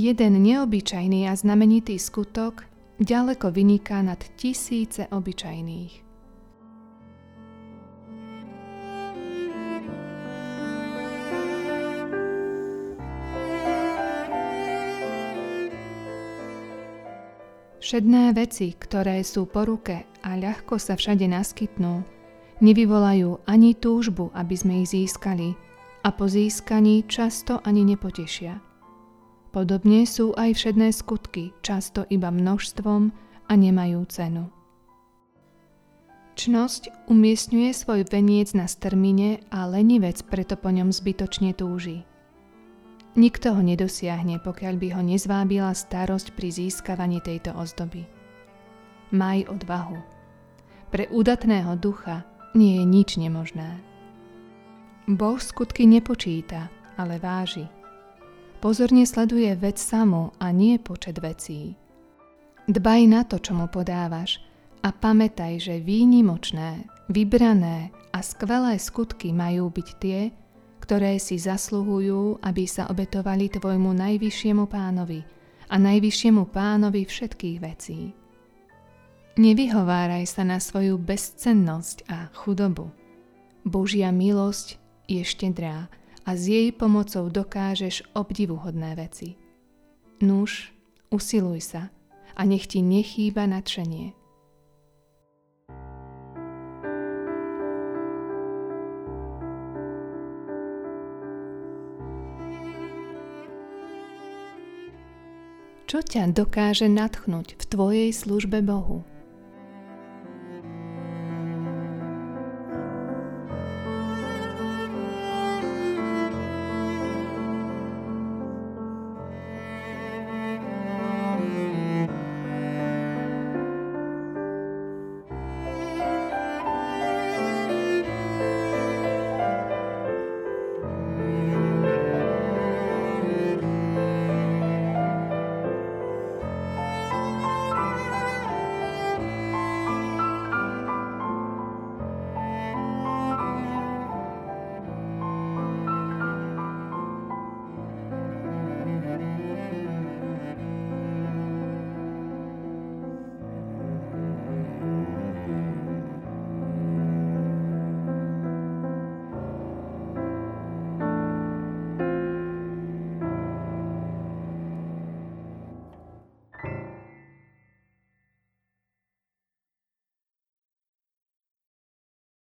Jeden neobyčajný a znamenitý skutok ďaleko vyniká nad tisíce obyčajných. Všedné veci, ktoré sú po ruke a ľahko sa všade naskytnú, nevyvolajú ani túžbu, aby sme ich získali a po získaní často ani nepotešia. Podobne sú aj všedné skutky, často iba množstvom a nemajú cenu. Čnosť umiestňuje svoj veniec na strmine a lenivec preto po ňom zbytočne túži. Nikto ho nedosiahne, pokiaľ by ho nezvábila starosť pri získavaní tejto ozdoby. Maj odvahu. Pre údatného ducha nie je nič nemožné. Boh skutky nepočíta, ale váži. Pozorne sleduje vec samú a nie počet vecí. Dbaj na to, čo mu podávaš a pamätaj, že výnimočné, vybrané a skvelé skutky majú byť tie, ktoré si zasluhujú, aby sa obetovali Tvojmu najvyššiemu pánovi a najvyššiemu pánovi všetkých vecí. Nevyhováraj sa na svoju bezcennosť a chudobu. Božia milosť je štedrá a s jej pomocou dokážeš obdivuhodné veci. Nuž, usiluj sa a nech ti nechýba nadšenie. Čo ťa dokáže natchnúť v tvojej službe Bohu?